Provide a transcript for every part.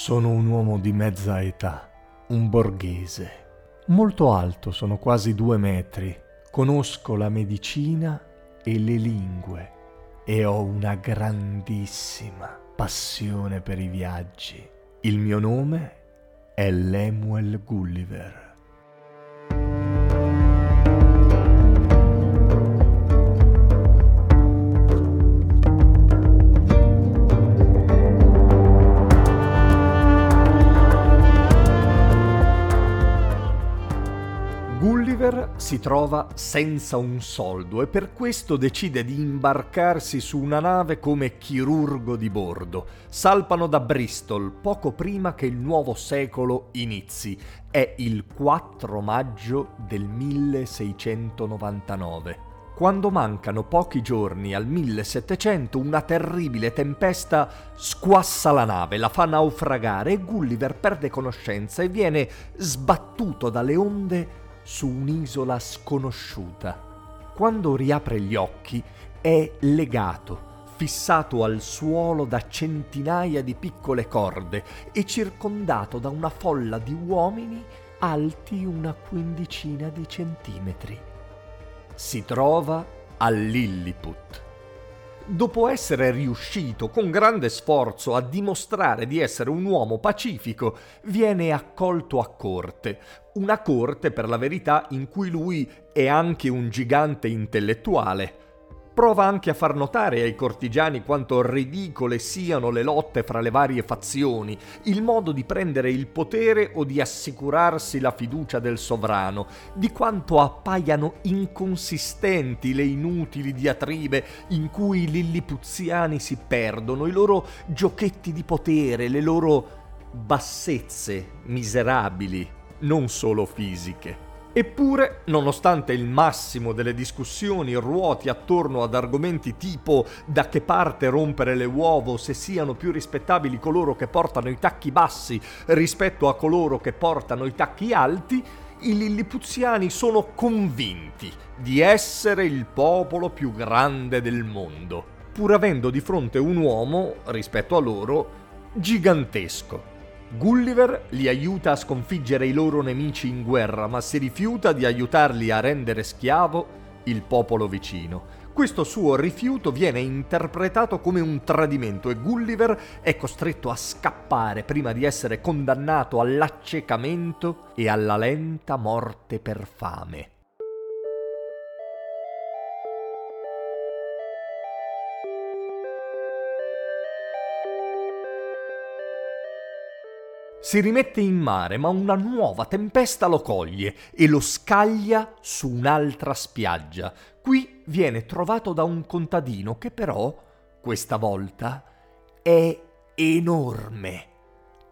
Sono un uomo di mezza età, un borghese. Molto alto, sono quasi due metri. Conosco la medicina e le lingue e ho una grandissima passione per i viaggi. Il mio nome è Lemuel Gulliver. Gulliver si trova senza un soldo e per questo decide di imbarcarsi su una nave come chirurgo di bordo. Salpano da Bristol poco prima che il nuovo secolo inizi. È il 4 maggio del 1699. Quando mancano pochi giorni al 1700, una terribile tempesta squassa la nave, la fa naufragare e Gulliver perde conoscenza e viene sbattuto dalle onde su un'isola sconosciuta. Quando riapre gli occhi è legato, fissato al suolo da centinaia di piccole corde e circondato da una folla di uomini alti una quindicina di centimetri. Si trova a Lilliput dopo essere riuscito con grande sforzo a dimostrare di essere un uomo pacifico, viene accolto a corte. Una corte, per la verità, in cui lui è anche un gigante intellettuale prova anche a far notare ai cortigiani quanto ridicole siano le lotte fra le varie fazioni, il modo di prendere il potere o di assicurarsi la fiducia del sovrano, di quanto appaiano inconsistenti le inutili diatribe in cui i lillipuziani si perdono, i loro giochetti di potere, le loro bassezze miserabili, non solo fisiche. Eppure, nonostante il massimo delle discussioni ruoti attorno ad argomenti tipo da che parte rompere le uova se siano più rispettabili coloro che portano i tacchi bassi rispetto a coloro che portano i tacchi alti, i lillipuziani sono convinti di essere il popolo più grande del mondo, pur avendo di fronte un uomo, rispetto a loro, gigantesco. Gulliver li aiuta a sconfiggere i loro nemici in guerra, ma si rifiuta di aiutarli a rendere schiavo il popolo vicino. Questo suo rifiuto viene interpretato come un tradimento e Gulliver è costretto a scappare prima di essere condannato all'accecamento e alla lenta morte per fame. Si rimette in mare, ma una nuova tempesta lo coglie e lo scaglia su un'altra spiaggia. Qui viene trovato da un contadino che però, questa volta, è enorme,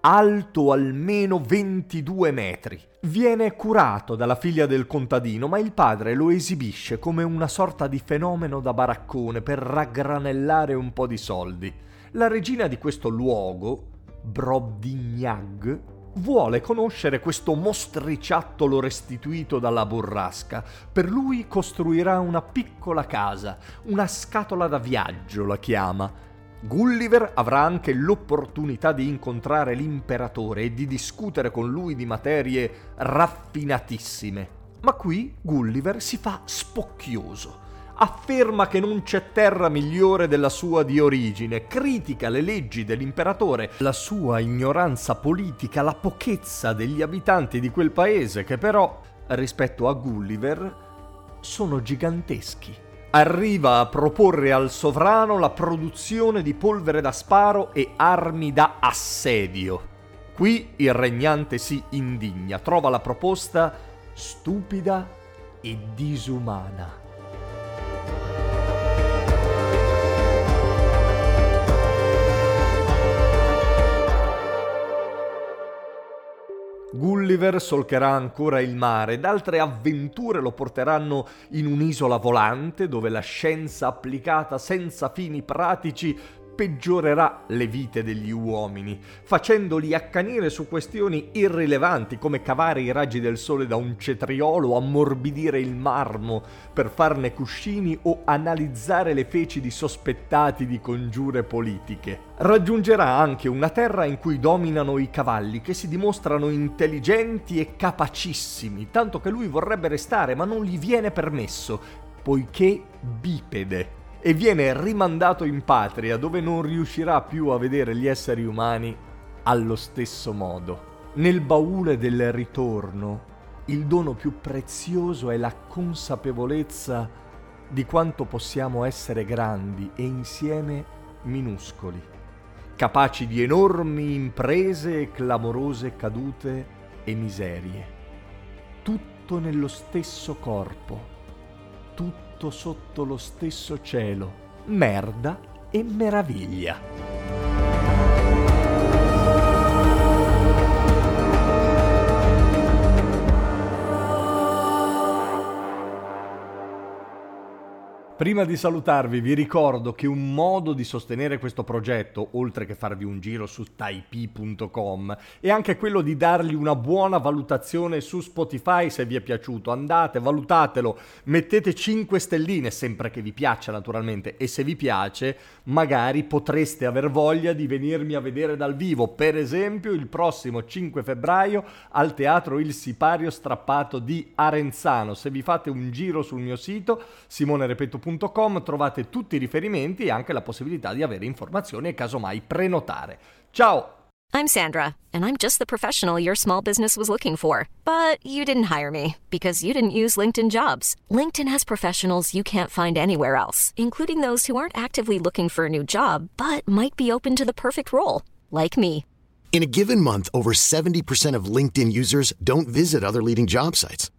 alto almeno 22 metri. Viene curato dalla figlia del contadino, ma il padre lo esibisce come una sorta di fenomeno da baraccone per raggranellare un po' di soldi. La regina di questo luogo, Brobdignag vuole conoscere questo mostriciattolo restituito dalla burrasca. Per lui costruirà una piccola casa, una scatola da viaggio la chiama. Gulliver avrà anche l'opportunità di incontrare l'imperatore e di discutere con lui di materie raffinatissime. Ma qui Gulliver si fa spocchioso afferma che non c'è terra migliore della sua di origine, critica le leggi dell'imperatore, la sua ignoranza politica, la pochezza degli abitanti di quel paese che però, rispetto a Gulliver, sono giganteschi. Arriva a proporre al sovrano la produzione di polvere da sparo e armi da assedio. Qui il regnante si indigna, trova la proposta stupida e disumana. Gulliver solcherà ancora il mare ed altre avventure lo porteranno in un'isola volante dove la scienza applicata senza fini pratici peggiorerà le vite degli uomini, facendoli accanire su questioni irrilevanti come cavare i raggi del sole da un cetriolo, ammorbidire il marmo per farne cuscini o analizzare le feci di sospettati di congiure politiche. Raggiungerà anche una terra in cui dominano i cavalli che si dimostrano intelligenti e capacissimi, tanto che lui vorrebbe restare ma non gli viene permesso, poiché bipede e viene rimandato in patria dove non riuscirà più a vedere gli esseri umani allo stesso modo. Nel baule del ritorno, il dono più prezioso è la consapevolezza di quanto possiamo essere grandi e insieme minuscoli, capaci di enormi imprese e clamorose cadute e miserie. Tutto nello stesso corpo, tutto tutto sotto lo stesso cielo, merda e meraviglia. Prima di salutarvi vi ricordo che un modo di sostenere questo progetto, oltre che farvi un giro su taipi.com, è anche quello di dargli una buona valutazione su Spotify se vi è piaciuto. Andate, valutatelo, mettete 5 stelline, sempre che vi piaccia naturalmente, e se vi piace magari potreste aver voglia di venirmi a vedere dal vivo, per esempio il prossimo 5 febbraio al Teatro Il Sipario Strappato di Arenzano. Se vi fate un giro sul mio sito, simonerepeto.com, www.sandra.com trovate tutti i riferimenti e anche la possibilità di avere informazioni e casomai prenotare. Ciao! I'm Sandra, and I'm just the professional your small business was looking for. But you didn't hire me because you didn't use LinkedIn jobs. LinkedIn has professionals you can't find anywhere else, including those who aren't actively looking for a new job but might be open to the perfect role, like me. In a given month, over 70% of LinkedIn users don't visit other leading job sites.